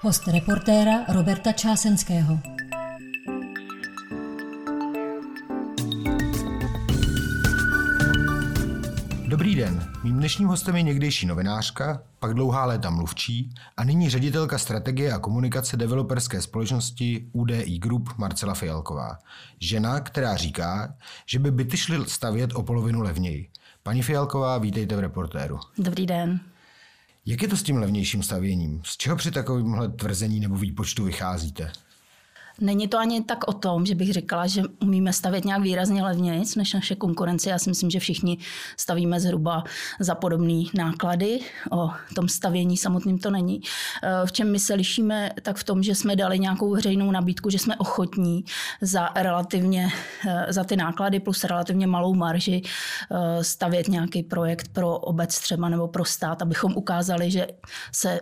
Host reportéra Roberta Čásenského. Dobrý den, mým dnešním hostem je někdejší novinářka, pak dlouhá léta mluvčí a nyní ředitelka strategie a komunikace developerské společnosti UDI Group Marcela Fialková. Žena, která říká, že by byty šly stavět o polovinu levněji. Paní Fialková, vítejte v reportéru. Dobrý den. Jak je to s tím levnějším stavěním? Z čeho při takovémhle tvrzení nebo výpočtu vycházíte? Není to ani tak o tom, že bych říkala, že umíme stavět nějak výrazně levněji než naše konkurence. Já si myslím, že všichni stavíme zhruba za podobné náklady. O tom stavění samotným to není. E, v čem my se lišíme, tak v tom, že jsme dali nějakou veřejnou nabídku, že jsme ochotní za relativně, e, za ty náklady plus relativně malou marži e, stavět nějaký projekt pro obec třeba nebo pro stát, abychom ukázali, že se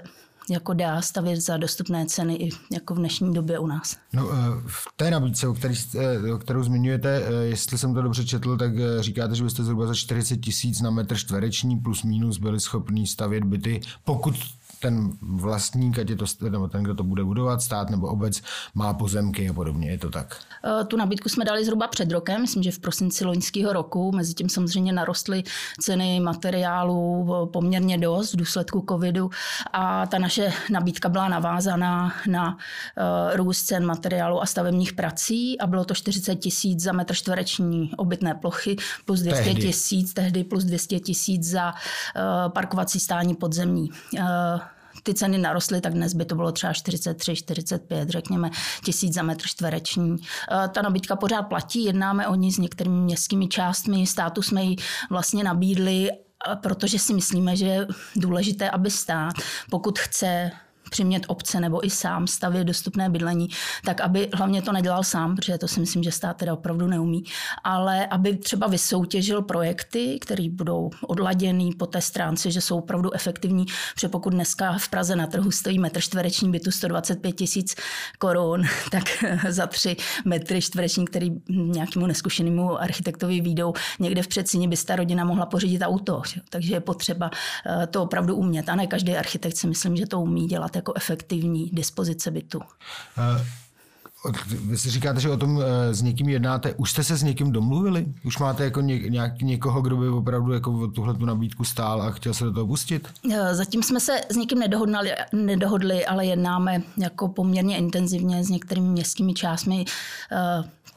jako dá stavět za dostupné ceny i jako v dnešní době u nás. No, eh, v té nabídce, o, který, eh, kterou zmiňujete, eh, jestli jsem to dobře četl, tak říkáte, že byste zhruba za 40 tisíc na metr čtvereční plus minus byli schopni stavět byty, pokud ten vlastník, ať je to nebo ten, kdo to bude budovat, stát nebo obec, má pozemky a podobně. Je to tak? Eh, tu nabídku jsme dali zhruba před rokem, myslím, že v prosinci loňského roku. Mezitím samozřejmě narostly ceny materiálů poměrně dost v důsledku covidu a ta naše nabídka byla navázaná na uh, růst cen materiálu a stavebních prací a bylo to 40 tisíc za metr čtvereční obytné plochy plus 200 tisíc, tehdy plus 200 tisíc za parkovací stání podzemní. Ty ceny narostly, tak dnes by to bylo třeba 43, 45, řekněme, tisíc za metr čtvereční. Eh, ta nabídka pořád platí, jednáme o ní s některými městskými částmi, státu jsme ji vlastně nabídli protože si myslíme, že je důležité, aby stát, pokud chce přimět obce nebo i sám stavět dostupné bydlení, tak aby hlavně to nedělal sám, protože to si myslím, že stát teda opravdu neumí, ale aby třeba vysoutěžil projekty, které budou odladěný po té stránce, že jsou opravdu efektivní, protože pokud dneska v Praze na trhu stojí metr čtvereční bytu 125 tisíc korun, tak za tři metry čtvereční, který nějakému neskušenému architektovi výjdou, někde v předsíni by ta rodina mohla pořídit auto. Takže je potřeba eh, to opravdu umět. A ne každý architekt si myslím, že to umí dělat jako efektivní dispozice bytu. Uh. Vy si říkáte, že o tom eh, s někým jednáte. Už jste se s někým domluvili? Už máte jako ně, nějak, někoho, kdo by opravdu jako tuhle tu nabídku stál a chtěl se do toho pustit? Eh, zatím jsme se s někým nedohodnali, nedohodli, ale jednáme jako poměrně intenzivně s některými městskými částmi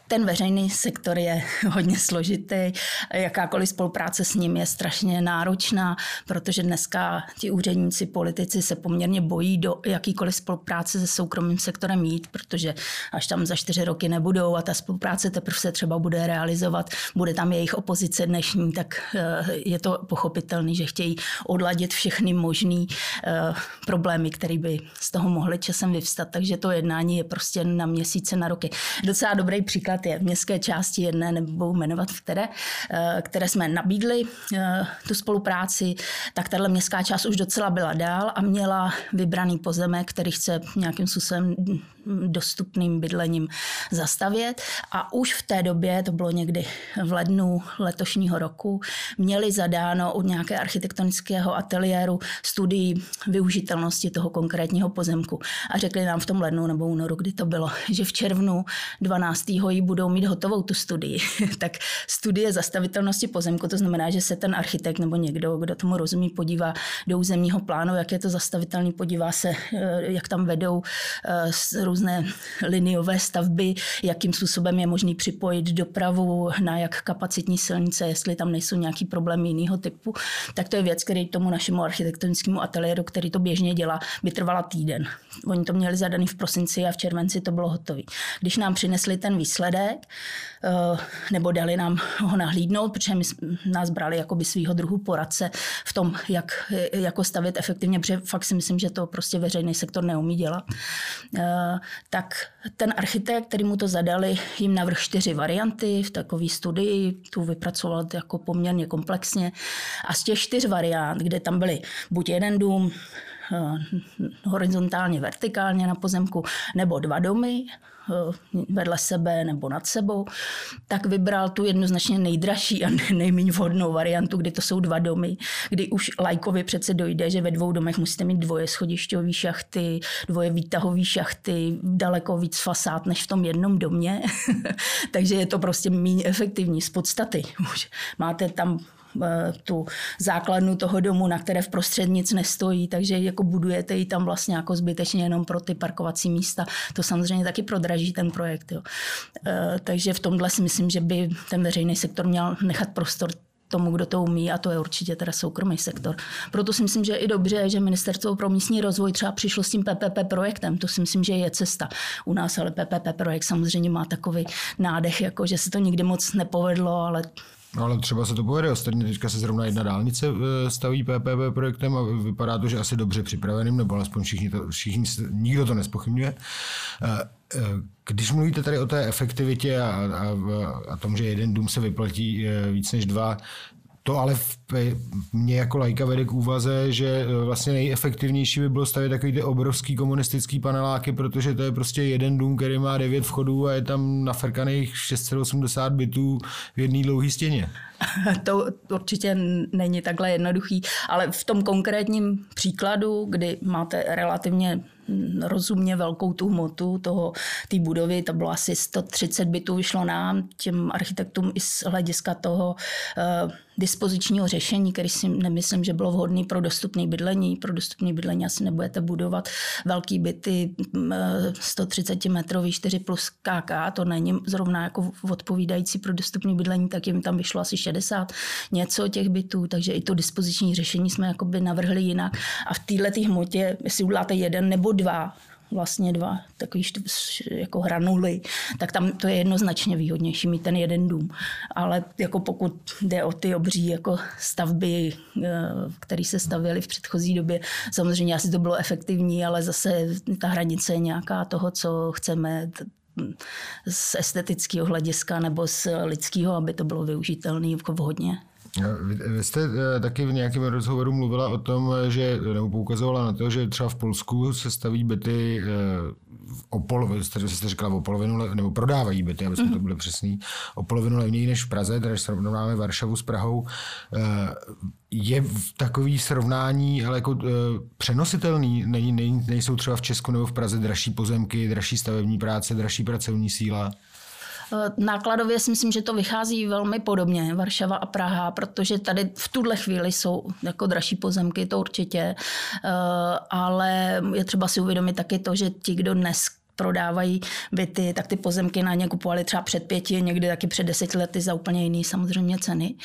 ten veřejný sektor je hodně složitý, jakákoliv spolupráce s ním je strašně náročná, protože dneska ti úředníci, politici se poměrně bojí do jakýkoliv spolupráce se soukromým sektorem jít, protože až tam za čtyři roky nebudou a ta spolupráce teprve se třeba bude realizovat, bude tam jejich opozice dnešní, tak eh, je to pochopitelný, že chtějí odladit všechny možné eh, problémy, které by z toho mohly časem vyvstat. Takže to jednání je prostě na měsíce, na roky. Docela dobrý příklad příklad je v městské části jedné, nebo jmenovat v které, eh, které jsme nabídli eh, tu spolupráci, tak tahle městská část už docela byla dál a měla vybraný pozemek, který chce nějakým způsobem dostupným bydlením zastavět. A už v té době, to bylo někdy v lednu letošního roku, měli zadáno od nějaké architektonického ateliéru studii využitelnosti toho konkrétního pozemku. A řekli nám v tom lednu nebo únoru, kdy to bylo, že v červnu 12. ji budou mít hotovou tu studii. tak studie zastavitelnosti pozemku, to znamená, že se ten architekt nebo někdo, kdo tomu rozumí, podívá do územního plánu, jak je to zastavitelný, podívá se, eh, jak tam vedou eh, různé liniové stavby, jakým způsobem je možný připojit dopravu na jak kapacitní silnice, jestli tam nejsou nějaký problémy jiného typu, tak to je věc, který tomu našemu architektonickému ateliéru, který to běžně dělá, by trvala týden. Oni to měli zadaný v prosinci a v červenci to bylo hotové. Když nám přinesli ten výsledek, eh, nebo dali nám ho nahlídnout, protože my nás brali jako by svýho druhu poradce v tom, jak jako stavět efektivně, protože fakt si myslím, že to prostě veřejný sektor neumí dělat. Eh, tak ten architekt, který mu to zadali, jim navrh čtyři varianty v takové studii, tu vypracoval jako poměrně komplexně. A z těch čtyř variant, kde tam byly buď jeden dům, horizontálně, vertikálně na pozemku, nebo dva domy, Eh, vedle sebe nebo nad sebou, tak vybral tu jednoznačně nejdražší a nejméně vhodnou variantu, kdy to jsou dva domy, kdy už lajkovi přece dojde, že ve dvou domech musíte mít dvoje schodišťové šachty, dvoje výtahové šachty, daleko víc fasád než v tom jednom domě. Takže je to prostě méně efektivní z podstaty. Máte tam Eh, tu základnu toho domu, na které v prostřed nic nestojí, takže jako budujete ji tam vlastně jako zbytečně jenom pro ty parkovací místa. To samozřejmě taky prodraží ten projekt. Jo. Eh, takže v tomhle si myslím, že by ten veřejný sektor měl nechat prostor tomu, kdo to umí, a to je určitě teda soukromý sektor. Proto si myslím, že je i dobře, že Ministerstvo pro místní rozvoj třeba přišlo s tím PPP projektem. To si myslím, že je cesta. U nás ale PPP projekt samozřejmě má takový nádech, jako že se to nikdy moc nepovedlo, ale No ale třeba se to povede. Ostatně teďka se zrovna jedna dálnice eh, staví PPP projektem a vypadá to, že asi dobře připraveným, nebo alespoň všichni to, všichni, nikdo to nespochybňuje. Eh, eh, když mluvíte tady o té efektivitě a, a, a tom, že jeden dům se vyplatí víc než dva, to ale v, mě jako lajka vede k úvaze, že e, vlastně nejefektivnější by bylo stavět takový ty obrovský komunistický paneláky, protože to je prostě jeden dům, který má devět vchodů a je tam nafrkaných 680 bytů v jedné dlouhé stěně. To určitě není takhle jednoduchý, ale v tom konkrétním příkladu, kdy máte relativně rozumně velkou tu hmotu toho, té budovy, to bylo asi 130 bytů, vyšlo nám, těm architektům i z hlediska toho uh, dispozičního řešení, který si nemyslím, že bylo vhodné pro dostupné bydlení. Pro dostupné bydlení asi nebudete budovat velký byty 130 metrový 4 plus KK, to není zrovna jako odpovídající pro dostupné bydlení, tak jim tam vyšlo asi 60 něco těch bytů, takže i to dispoziční řešení jsme jakoby navrhli jinak. A v této hmotě, jestli uděláte jeden nebo dva, vlastně dva takový jako hranuly, tak tam to je jednoznačně výhodnější mít ten jeden dům. Ale jako pokud jde o ty obří jako stavby, eh, které se stavěly v předchozí době, samozřejmě asi to bylo efektivní, ale zase ta hranice je nějaká toho, co chceme z estetického hlediska nebo z lidského, aby to bylo využitelné vhodně. Vy jste eh, taky v nějakém rozhovoru mluvila o tom, že, nebo poukazovala na to, že třeba v Polsku se staví byty eh, o polovinu, jste, jste říkala o polovinu, nebo prodávají byty, aby jsme to byli přesný, o polovinu levněji než v Praze, tady srovnáme Varšavu s Prahou. Eh, je takový srovnání ale jako přenositelný? Nej, nejsou třeba v Česku nebo v Praze dražší pozemky, dražší stavební práce, dražší pracovní síla? Eh, nákladově si myslím, že to vychází velmi podobně, Varšava a Praha, protože tady v tuhle chvíli jsou jako dražší pozemky, to určitě, eh, ale je třeba si uvědomit taky to, že ti, kdo dnes prodávají byty, tak ty pozemky na ně kupovali třeba před pěti, někdy taky před deseti lety za úplně jiný samozřejmě ceny.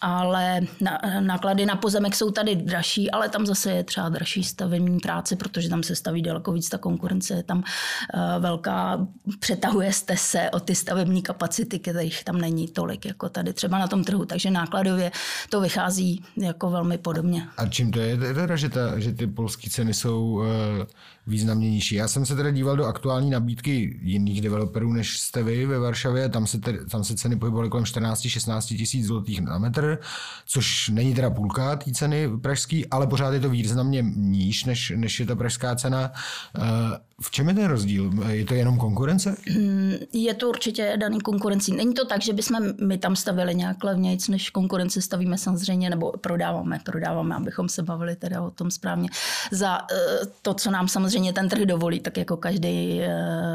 Ale na, náklady na pozemek jsou tady dražší, ale tam zase je třeba dražší stavební práce, protože tam se staví daleko víc, ta konkurence je tam uh, velká, přetahuje jste se o ty stavební kapacity, kterých tam není tolik jako tady třeba na tom trhu, takže nákladově to vychází jako velmi podobně. A čím to je teda, že, ta, že ty polské ceny jsou uh, významně nižší? Já jsem se teda díval do aktuální nabídky jiných developerů, než jste vy ve Varšavě. Tam se, te, tam se ceny pohybovaly kolem 14-16 tisíc zlotých na metr, což není teda půlka té ceny pražský, ale pořád je to významně níž, než, než je ta pražská cena. Uh, v čem je ten rozdíl? Je to jenom konkurence? Mm, je to určitě daný konkurencí. Není to tak, že bychom my tam stavili nějak levnějc, než konkurence stavíme samozřejmě, nebo prodáváme, prodáváme, abychom se bavili teda o tom správně. Za eh, to, co nám samozřejmě ten trh dovolí, tak jako každý eh,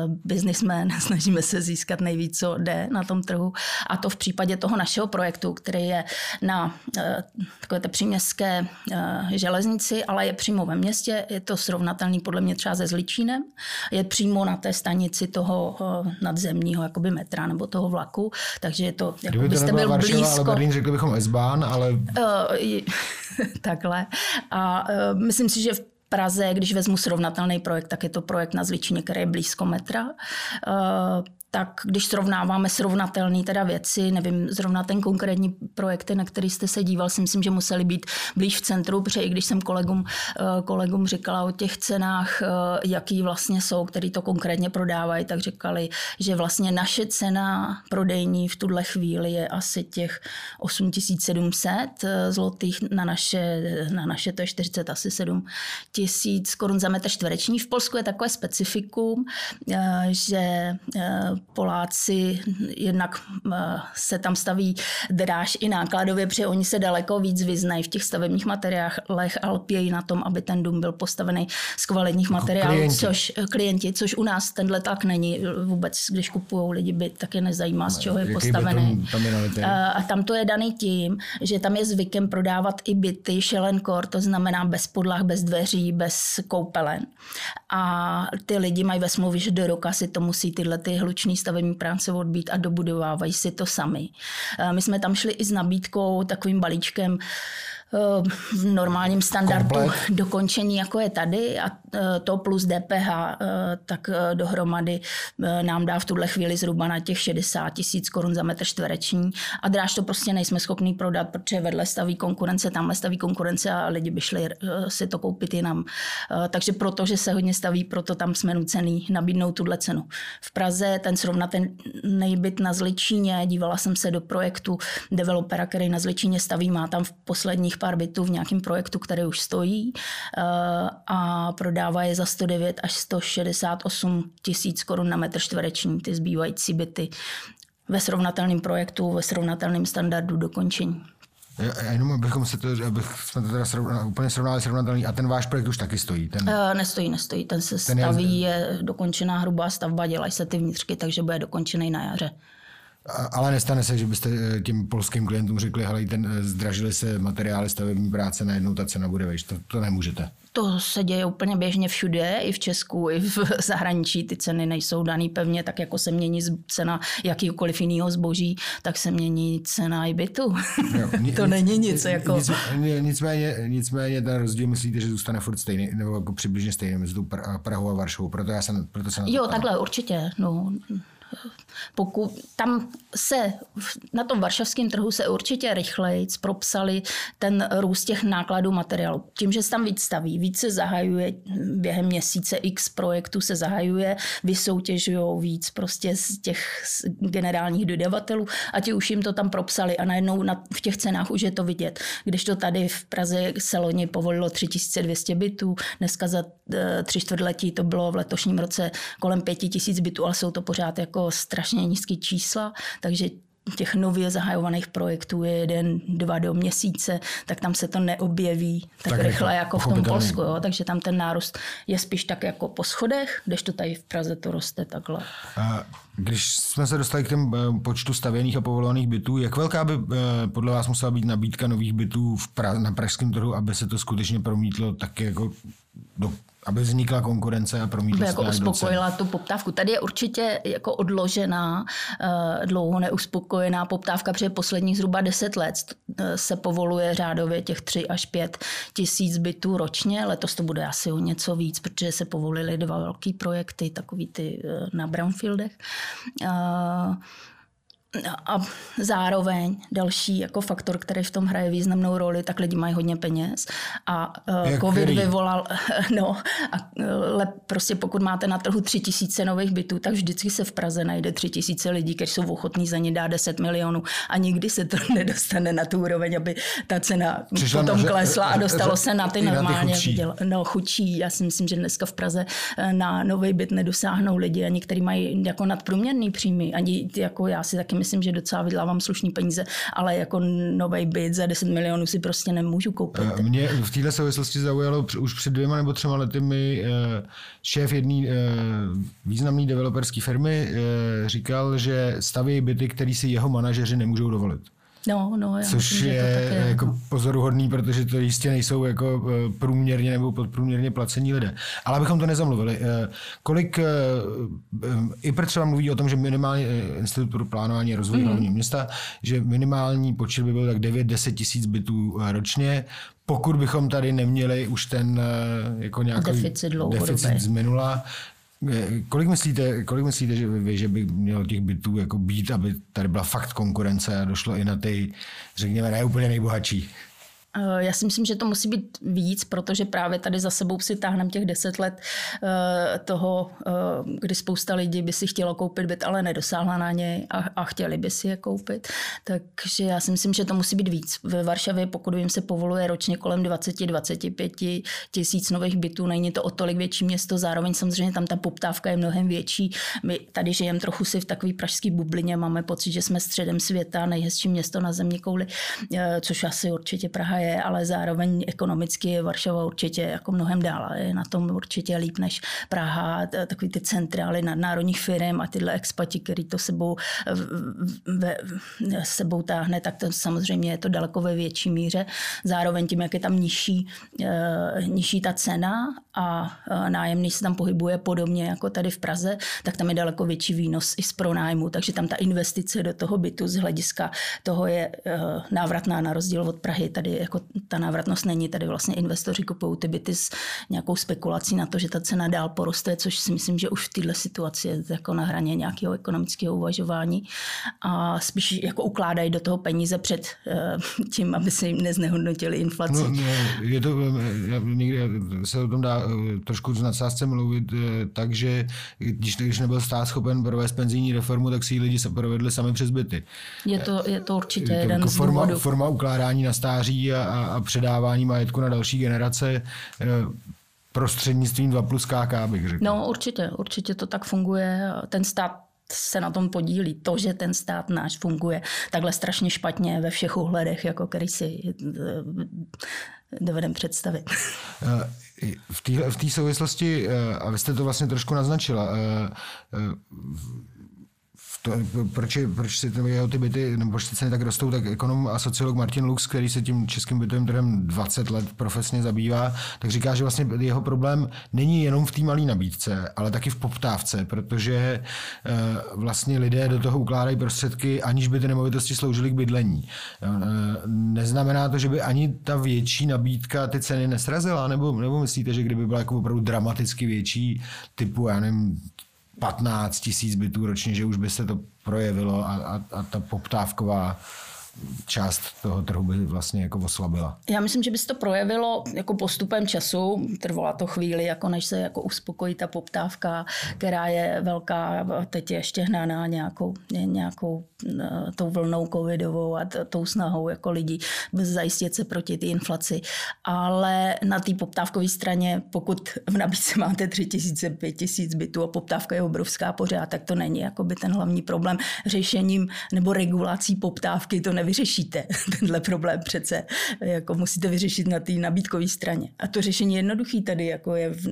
biznismen snažíme se získat nejvíc, co jde na tom trhu. A to v případě toho našeho projektu, který je na eh, takové té příměstské železnici, ale je přímo ve městě. Je to srovnatelný podle mě třeba se Zličínem, je přímo na té stanici toho eh, nadzemního jakoby metra nebo toho vlaku, takže je to, jako Kdyby byste byl Varšava, blízko. ale Berlín řekli bychom S-Bahn, ale... Uh, takhle. A uh, myslím si, že v Praze, když vezmu srovnatelný projekt, tak je to projekt na Zličině, který je blízko metra. Tak když srovnáváme srovnatelné teda věci, nevím, zrovna ten konkrétní projekty, na který jste se díval, si myslím, že museli být blíž v centru, protože i když jsem kolegům, eh, kolegům říkala o těch cenách, eh, jaký vlastně jsou, který to konkrétně prodávají, tak říkali, že vlastně naše cena prodejní v tuhle chvíli je asi těch 8700 eh, zlotých na naše, na naše to je 40 asi 7 tisíc korun za metr čtvereční. V Polsku je takové specifikum, že Poláci jednak se tam staví dráž i nákladově, protože oni se daleko víc vyznají v těch stavebních materiálech a lpějí na tom, aby ten dům byl postavený z kvalitních jako materiálů, klienti. což klienti, což u nás tenhle tak není. Vůbec, když kupují lidi byt, tak je nezajímá, z čeho je Jaký postavený. Tam, je a tam to je daný tím, že tam je zvykem prodávat i byty šelenkor, to znamená bez podlah, bez dveří, bez koupelen. A ty lidi mají ve smlouvě, že do roka si to musí tyhle ty hluční stavební práce odbít a dobudovávají si to sami. My jsme tam šli i s nabídkou, takovým balíčkem v normálním standardu Komplet. dokončení, jako je tady a e, to plus DPH, e, tak dohromady nám dá v tuhle chvíli zhruba na těch 60 tisíc korun za metr čtvereční a dráž to prostě nejsme schopni prodat, protože vedle staví konkurence, tamhle staví konkurence a lidi by šli si to koupit jinam. Takže protože se hodně staví, proto tam jsme nucený nabídnout tuhle cenu. V Praze ten srovnatelný nejbyt na Zličíně, dívala jsem se do projektu developera, který na Zličíně staví, má tam v posledních pár bytů v nějakém projektu, který už stojí eh, a prodává je za 109 až 168 tisíc korun na metr čtvereční, ty zbývající byty ve srovnatelném projektu, ve srovnatelném standardu dokončení. Já, jenom abychom se to, abych jsme to teda srovna, úplně srovnali srovnatelný. A ten váš projekt už taky stojí? Ten... Uh, nestojí, nestojí. Ten se ten staví, je... je dokončená hrubá stavba, dělají se ty vnitřky, takže bude dokončený na jaře. Ale nestane se, že byste eh, těm polským klientům řekli, hele, ten, eh, zdražili se materiály stavební práce, najednou ta cena bude vejš. To, to nemůžete. To se děje úplně běžně všude, i v Česku, i v zahraničí. Ty ceny nejsou daný pevně, tak jako se mění cena jakýkoliv jiného zboží, tak se mění cena i bytu. Jo, to nic, není nic. Jako... Nicméně, nicméně ten rozdíl myslíte, že zůstane furt stejný, nebo jako přibližně stejný mezi Prahou a Varšovou. Proto, já jsem, proto to Jo, takhle určitě. No, pokud tam se na tom varšavském trhu se určitě rychleji propsali ten růst těch nákladů materiálu. Tím, že se tam víc staví, víc se zahajuje během měsíce x projektů se zahajuje, vysoutěžují víc prostě z těch generálních dodavatelů a ti už jim to tam propsali a najednou na, v těch cenách už je to vidět. Když to tady v Praze se loni povolilo 3200 bytů, dneska za e, tři čtvrtletí to bylo v letošním roce kolem 5000 bytů, ale jsou to pořád jako strašně nízké čísla, takže těch nově zahajovaných projektů je jeden, dva do měsíce, tak tam se to neobjeví tak, tak rychle jako v tom Polsku. Jo? Takže tam ten nárůst je spíš tak jako po schodech, kdežto tady v Praze to roste takhle. Když jsme se dostali k těm eh, počtu stavěných a povolovaných bytů, jak velká by eh, podle vás musela být nabídka nových bytů v pra- na pražském trhu, aby se to skutečně promítlo tak jako do aby vznikla konkurence a promítla jako uspokojila tu poptávku. Tady je určitě jako odložená, uh, dlouho neuspokojená poptávka, protože posledních zhruba 10 let eh, se povoluje řádově těch 3 až 5 tisíc bytů ročně. Letos to bude asi o něco víc, protože se povolily dva velký projekty, takový ty uh, na Brownfieldech. A zároveň další jako faktor, který v tom hraje významnou roli, tak lidi mají hodně peněz a uh, covid který? vyvolal, no a le, prostě pokud máte na trhu tři tisíce nových bytů, tak vždycky se v Praze najde tři tisíce lidí, kteří jsou ochotní za ně dát 10 milionů a nikdy se to nedostane na tu úroveň, aby ta cena Přišla potom že, klesla a dostalo se na ty normálně. Na ty chudší. No chudší, já si myslím, že dneska v Praze eh, na nový byt nedosáhnou lidi, ani kteří mají jako nadprůměrný příjmy, ani jako já si taky myslím, že docela vydělávám slušný peníze, ale jako nový byt za 10 milionů si prostě nemůžu koupit. Eh, mě v této souvislosti zaujalo už před dvěma nebo třema lety mi eh, šéf jedné eh, významné developerské firmy říkal, že staví byty, které si jeho manažeři nemůžou dovolit. No, no, já Což myslím, je, to je jako no. pozoruhodný, protože to jistě nejsou jako eh, průměrně nebo podprůměrně placení lidé. Ale abychom to nezamluvili, eh, kolik, eh, i třeba mluví o tom, že minimálně Institut pro plánování a rozvoj mm. hlavního města, že minimální počet by byl tak 9-10 tisíc bytů ročně, pokud bychom tady neměli už ten jako nějaký deficit, deficit z minula, Kolik myslíte, kolik myslíte že, vy, že by mělo těch bytů jako být, aby tady byla fakt konkurence a došlo i na ty, řekněme, ne úplně nejbohatší? Eh, já si myslím, že to musí být víc, protože právě tady za sebou si táhneme těch deset let eh, toho, eh, kdy spousta lidí by si chtělo koupit byt, ale nedosáhla na něj a, chtěli by si je koupit. Takže já si myslím, že to musí být víc. Ve Varšavě, pokud vím, se povoluje ročně kolem 20-25 tisíc nových bytů. Není to o tolik větší město, zároveň samozřejmě tam ta poptávka je mnohem větší. My tady žijeme trochu si v takové pražské bublině, máme pocit, že jsme středem světa, nejhezčí město na země kouli, což asi určitě Praha je, ale zároveň ekonomicky je Varšava určitě jako mnohem dál. Je na tom určitě líp než Praha, takový ty centrály nadnárodních firm a tyhle expati, který to sebou, ve, sebou táhne, tak to samozřejmě je to daleko ve větší míře. Zároveň tím, jak je tam nižší, eh, nižší ta cena a eh, nájemný se tam pohybuje podobně jako tady v Praze, tak tam je daleko větší výnos i z pronájmu, takže tam ta investice do toho bytu z hlediska toho je eh, návratná na rozdíl od Prahy. Tady jako ta návratnost není. Tady vlastně investoři kupují ty byty s nějakou spekulací na to, že ta cena dál poroste, což si myslím, že už v této situaci je jako na hraně nějakého ekonomického uvažování a spíš jako ukládají do toho peníze před uh, tím, aby se jim neznehodnotili inflaci. No, je to, někdy se o tom dá eh, trošku z nadsázce mluvit eh, tak, že když, když nebyl stát schopen provést penzijní reformu, tak si lidi se provedli sami přes byty. Je to, je to určitě je to jeden jako z forma, důvodů. Forma ukládání na stáří a, a, a předávání majetku na další generace eh, prostřednictvím 2 plus KK, bych řekl. No určitě, určitě to tak funguje. Ten stát se na tom podílí. To, že ten stát náš funguje takhle strašně špatně ve všech ohledech, jako který si eh, dovedem představit. Eh, v té souvislosti, a vy jste to vlastně trošku naznačila, to, proč, proč si ty, jeho ty byty, nebo proč ty ceny tak rostou, tak ekonom a sociolog Martin Lux, který se tím českým bytovým trhem 20 let profesně zabývá, tak říká, že vlastně jeho problém není jenom v té malé nabídce, ale taky v poptávce, protože e, vlastně lidé do toho ukládají prostředky, aniž by ty nemovitosti sloužily k bydlení. E, neznamená to, že by ani ta větší nabídka ty ceny nesrazila, nebo, nebo myslíte, že kdyby byla jako opravdu dramaticky větší, typu, já nevím, 15 tisíc bytů ročně, že už by se to projevilo a, a, a ta poptávková část toho trhu by vlastně jako oslabila. Já myslím, že by se to projevilo jako postupem času. Trvalo to chvíli, jako než se jako uspokojí ta poptávka, která je velká, teď je ještě hnaná nějakou, nějakou eh, tou vlnou covidovou a tou snahou jako lidí zajistit se proti té inflaci. Ale na té poptávkové straně, pokud v nabídce máte 3 tisíce, 5 tisíc bytů a poptávka je obrovská pořád, tak to není jako by ten hlavní problém řešením nebo regulací poptávky. To ne nevyřešíte tenhle problém přece. Jako musíte vyřešit na té nabídkové straně. A to řešení jednoduchý tady jako je v,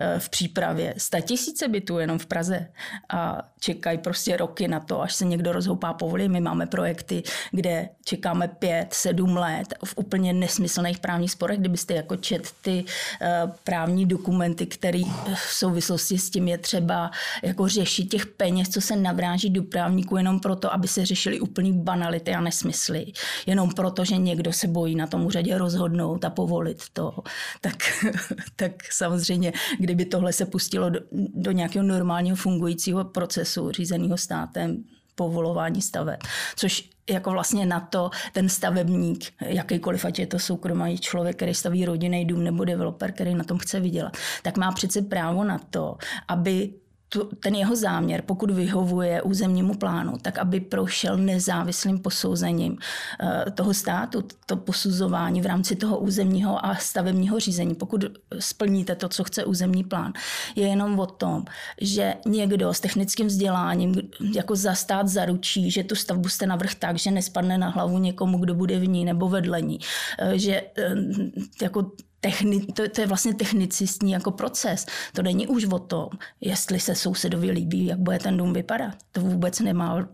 eh, v přípravě. Sta tisíce bytů jenom v Praze a čekají prostě roky na to, až se někdo rozhoupá povolí. My máme projekty, kde čekáme pět, sedm let v úplně nesmyslných právních sporech, kdybyste jako čet ty uh, právní dokumenty, které v souvislosti s tím je třeba jako řešit těch peněz, co se navráží do právníků jenom proto, aby se řešili úplný banality a nesmysly nesmysly, jenom proto, že někdo se bojí na tom úřadě rozhodnout a povolit to, tak, tak samozřejmě, kdyby tohle se pustilo do, do nějakého normálního fungujícího procesu řízeného státem, povolování staveb, což jako vlastně na to ten stavebník, jakýkoliv, ať je to soukromý člověk, který staví rodinný dům nebo developer, který na tom chce vydělat, tak má přece právo na to, aby tu, ten jeho záměr, pokud vyhovuje územnímu plánu, tak aby prošel nezávislým posouzením uh, toho státu, to posuzování v rámci toho územního a stavebního řízení. Pokud splníte to, co chce územní plán, je jenom o tom, že někdo s technickým vzděláním jako za stát zaručí, že tu stavbu jste navrh tak, že nespadne na hlavu někomu, kdo bude v ní nebo vedlení. Uh, že uh, jako techni, to, to je vlastně technicistní jako proces. To není už o tom, jestli se sousedovi líbí, jak bude ten dům vypadat. To vůbec nemá,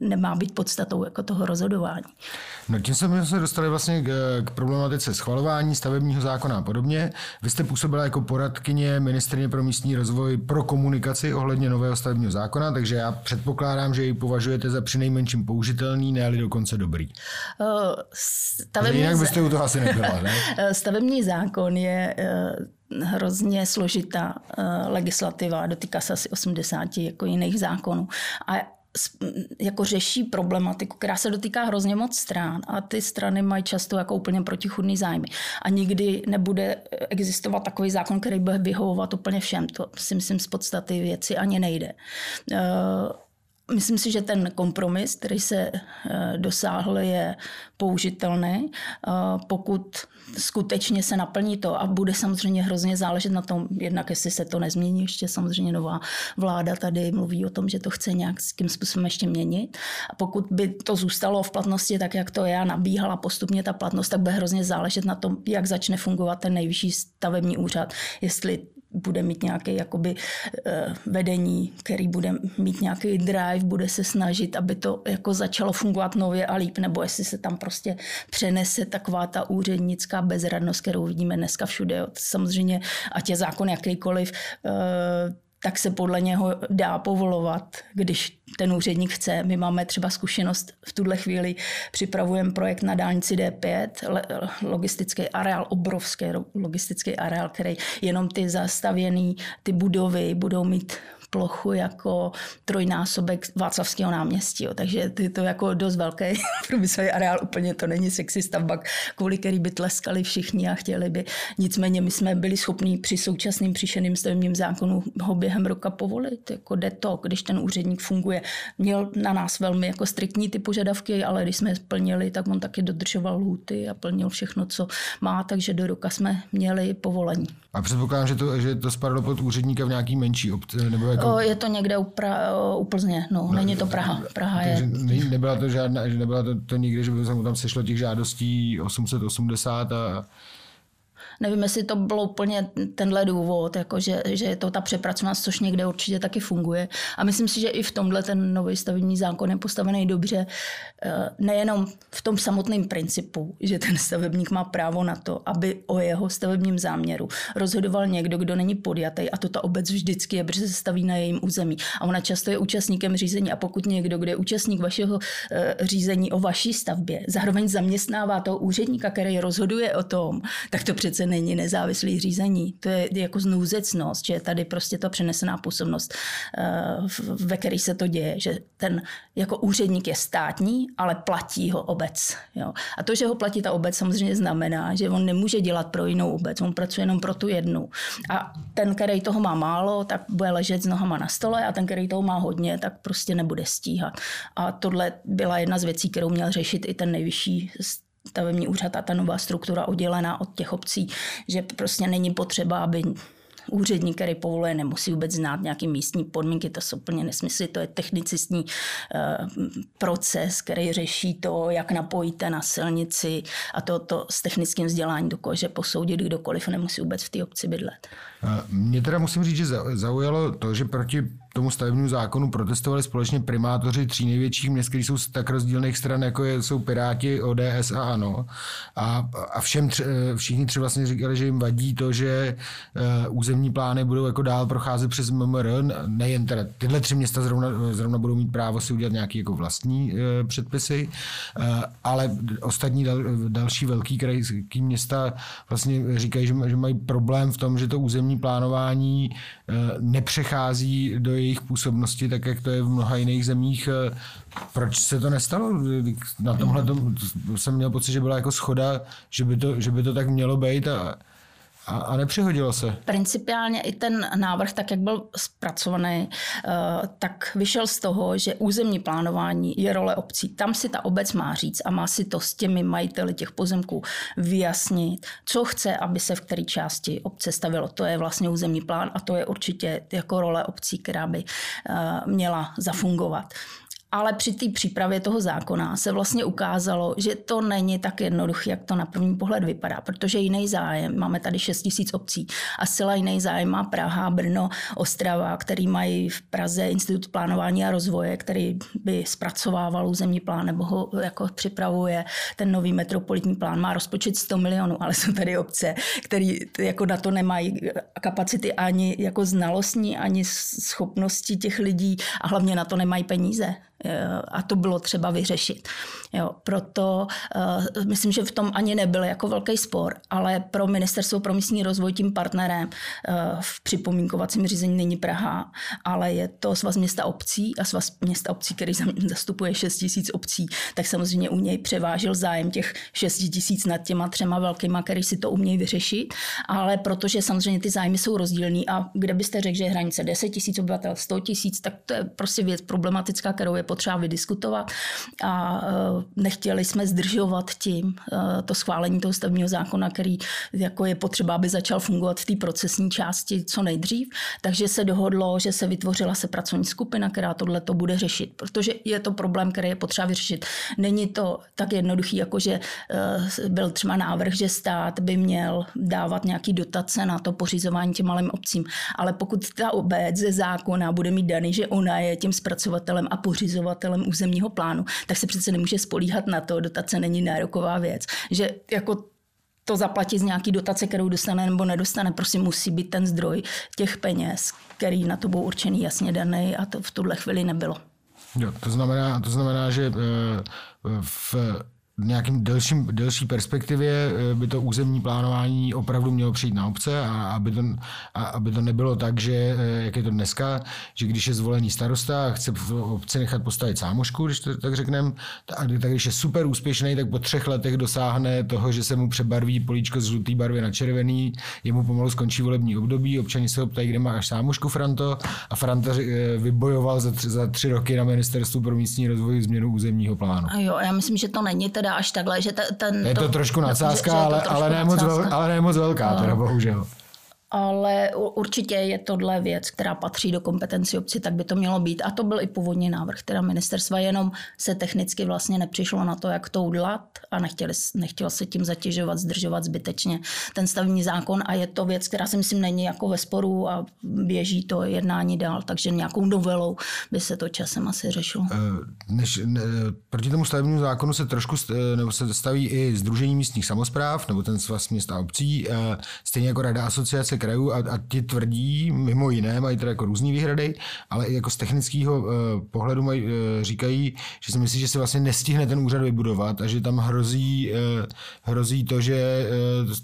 nemá být podstatou jako toho rozhodování. No tím jsme se dostali vlastně k, k problematice schvalování stavebního zákona a podobně. Vy jste působila jako poradkyně ministrině pro místní rozvoj pro komunikaci ohledně nového stavebního zákona, takže já předpokládám, že ji považujete za přinejmenším použitelný, ne dokonce dobrý. Uh, stavební... Jinak byste u toho asi nebyla, ne? stavební zákon je eh, hrozně složitá legislativa, dotýká se asi 80 jako jiných zákonů. A jako řeší problematiku, která se dotýká hrozně moc stran a ty strany mají často jako úplně protichudný zájmy. A nikdy nebude existovat takový zákon, který bude vyhovovat úplně všem. To si myslím z podstaty věci ani nejde. Myslím si, že ten kompromis, který se eh, dosáhl, je použitelný, eh, pokud skutečně se naplní to a bude samozřejmě hrozně záležet na tom, jednak jestli se to nezmění, ještě samozřejmě nová vláda tady mluví o tom, že to chce nějakým způsobem ještě měnit. A pokud by to zůstalo v platnosti tak, jak to je a nabíhala postupně ta platnost, tak bude hrozně záležet na tom, jak začne fungovat ten nejvyšší stavební úřad, jestli bude mít nějaké jakoby eh, vedení, který bude mít nějaký drive, bude se snažit, aby to jako začalo fungovat nově a líp, nebo jestli se tam prostě přenese taková ta úřednická bezradnost, kterou vidíme dneska všude. Samozřejmě, ať je zákon jakýkoliv, eh, tak se podle něho dá povolovat, když ten úředník chce. My máme třeba zkušenost v tuhle chvíli, připravujeme projekt na dálnici D5, logistický areál, obrovský logistický areál, který jenom ty zastavěné ty budovy budou mít plochu jako trojnásobek Václavského náměstí. Jo. Takže je to jako dost velký průmyslový areál, úplně to není sexy stavba, kvůli který by tleskali všichni a chtěli by. Nicméně my jsme byli schopni při současným příšeným stavebním zákonu ho během roka povolit. Jako jde to, když ten úředník funguje. Měl na nás velmi jako striktní ty požadavky, ale když jsme je splnili, tak on taky dodržoval lhuty a plnil všechno, co má, takže do roka jsme měli povolení. A předpokládám, že to, že to spadlo pod úředníka v nějaký menší obci, nebo jako... O, je to někde u, pra, u Plzně, no, no, není to Praha. Praha je... Ne, nebyla to žádná, že nebyla to, to nikdy, že by tam sešlo těch žádostí 880 a Nevím, jestli to bylo úplně tenhle důvod, jako že, že je to ta přepracovanost, což někde určitě taky funguje. A myslím si, že i v tomhle ten nový stavební zákon je postavený dobře, eh, nejenom v tom samotném principu, že ten stavebník má právo na to, aby o jeho stavebním záměru rozhodoval někdo, kdo není podjatý a to ta obec vždycky je, protože se staví na jejím území. A ona často je účastníkem řízení a pokud někdo, kdo je účastník vašeho eh, řízení o vaší stavbě, zároveň zaměstnává toho úředníka, který rozhoduje o tom, tak to přece není nezávislý řízení. To je jako znouzecnost, že tady prostě to přenesená působnost, eh, ve které se to děje, že ten jako úředník je státní, ale platí ho obec. Jo. A to, že ho platí ta obec, samozřejmě znamená, že on nemůže dělat pro jinou obec, on pracuje jenom pro tu jednu. A ten, který toho má málo, tak bude ležet s nohama na stole a ten, který toho má hodně, tak prostě nebude stíhat. A tohle byla jedna z věcí, kterou měl řešit i ten nejvyšší stavební úřad a ta nová struktura oddělená od těch obcí, že prostě není potřeba, aby úředník, který povoluje, nemusí vůbec znát nějaké místní podmínky, to jsou úplně nesmysly, to je technicistní uh, proces, který řeší to, jak napojíte na silnici a to, to s technickým vzděláním dokáže posoudit kdokoliv, nemusí vůbec v té obci bydlet. Mě teda musím říct, že zaujalo to, že proti tomu stavebnímu zákonu protestovali společně primátoři tří největších měst, které jsou z tak rozdílných stran, jako jsou Piráti, ODS a ANO. A, a všem tři, všichni tři vlastně říkali, že jim vadí to, že uh, územní plány budou jako dál procházet přes MMR. Nejen teda tyhle tři města zrovna, zrovna budou mít právo si udělat nějaké jako vlastní uh, předpisy, uh, ale ostatní dal, další velký krajský města vlastně říkají, že, že mají problém v tom, že to územní plánování uh, nepřechází do jejich působnosti, tak jak to je v mnoha jiných zemích. Eh, proč se to nestalo? Na tomhle jsem měl pocit, že byla jako schoda, že by to, že by to tak mělo být a, a, a nepřihodilo se. Principiálně i ten návrh, tak jak byl zpracovaný, eh, tak vyšel z toho, že územní plánování je role obcí. Tam si ta obec má říct a má si to s těmi majiteli těch pozemků vyjasnit, co chce, aby se v které části obce stavilo. To je vlastně územní plán a to je určitě jako role obcí, která by eh, měla zafungovat. Ale při té přípravě toho zákona se vlastně ukázalo, že to není tak jednoduché, jak to na první pohled vypadá, protože jiný zájem, máme tady 6 tisíc obcí a zcela jiný zájem má Praha, Brno, Ostrava, který mají v Praze Institut plánování a rozvoje, který by zpracovával územní plán nebo ho jako připravuje. Ten nový metropolitní plán má rozpočet 100 milionů, ale jsou tady obce, které jako na to nemají kapacity ani jako znalostní, ani schopnosti těch lidí a hlavně na to nemají peníze. A to bylo třeba vyřešit. Jo, proto uh, myslím, že v tom ani nebyl jako velký spor, ale pro Ministerstvo pro místní rozvoj tím partnerem uh, v připomínkovacím řízení není Praha, ale je to svaz města obcí a svaz města obcí, který zastupuje 6 tisíc obcí, tak samozřejmě u něj převážil zájem těch 6 tisíc nad těma třema velkýma, který si to umějí vyřešit, ale protože samozřejmě ty zájmy jsou rozdílný a kde byste řekl, že je hranice 10 tisíc obyvatel, 100 tisíc, tak to je prostě věc problematická, kterou je vydiskutovat a uh, nechtěli jsme zdržovat tím uh, to schválení toho stavního zákona, který jako je potřeba, aby začal fungovat v té procesní části co nejdřív, takže se dohodlo, že se vytvořila se pracovní skupina, která tohle to bude řešit, protože je to problém, který je potřeba vyřešit. Není to tak jednoduchý, jako že uh, byl třeba návrh, že stát by měl dávat nějaký dotace na to pořizování těm malým obcím, ale pokud ta obec ze zákona bude mít daný, že ona je tím zpracovatelem a pořizovatelem územního plánu, tak se přece nemůže spolíhat na to, dotace není nároková věc, že jako to zaplatit z nějaký dotace, kterou dostane nebo nedostane, prostě musí být ten zdroj těch peněz, který na to byl určený jasně daný a to v tuhle chvíli nebylo. Jo, to znamená, to znamená, že eh, v nějakým delším, delší perspektivě eh, by to územní plánování opravdu mělo přijít na obce a aby to, a aby to nebylo tak, že eh, jak je to dneska, že když je zvolený starosta a chce v obci nechat postavit sámošku, když to tak řekneme, tak, tak když je super úspěšný, tak po třech letech dosáhne toho, že se mu přebarví políčko z žluté barvy na červený, jemu pomalu skončí volební období, občani se ho ptají, kde máš sámošku Franto a Franta eh, vybojoval za tři, za tři roky na ministerstvu pro místní rozvoj změnu územního plánu. A jo, já myslím, že to není teda až takhle, že ten... Je to, to trošku nadsázka, že, že ale, ale, ne moc vel, ale ne moc velká, teda bohužel ale určitě je tohle věc, která patří do kompetenci obci, tak by to mělo být. A to byl i původní návrh, teda ministerstva, jenom se technicky vlastně nepřišlo na to, jak to udělat a nechtěli, nechtělo se tím zatěžovat, zdržovat zbytečně ten stavní zákon a je to věc, která si myslím není jako ve sporu a běží to jednání dál, takže nějakou novelou by se to časem asi řešilo. Eh, než, ne, proti tomu stavebnímu zákonu se trošku nebo se staví i Združení místních samozpráv nebo ten svaz měst a obcí, eh, stejně jako Rada asociace krajů a, a ti tvrdí, mimo jiné, mají teda jako různý výhrady, ale i jako z technického uh, pohledu mají, uh, říkají, že si myslí, že se vlastně nestihne ten úřad vybudovat a že tam hrozí, uh, hrozí to, že